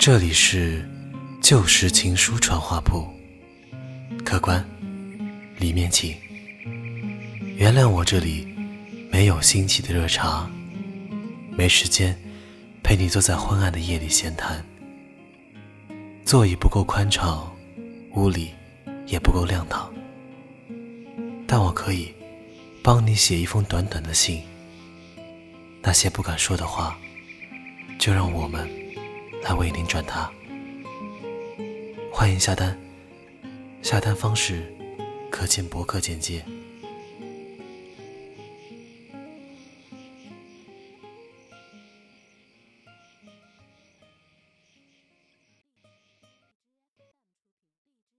这里是旧时情书传话铺，客官，里面请。原谅我这里没有新奇的热茶，没时间陪你坐在昏暗的夜里闲谈。座椅不够宽敞，屋里也不够亮堂，但我可以帮你写一封短短的信。那些不敢说的话，就让我们。来为您转达，欢迎下单，下单方式可见博客简介。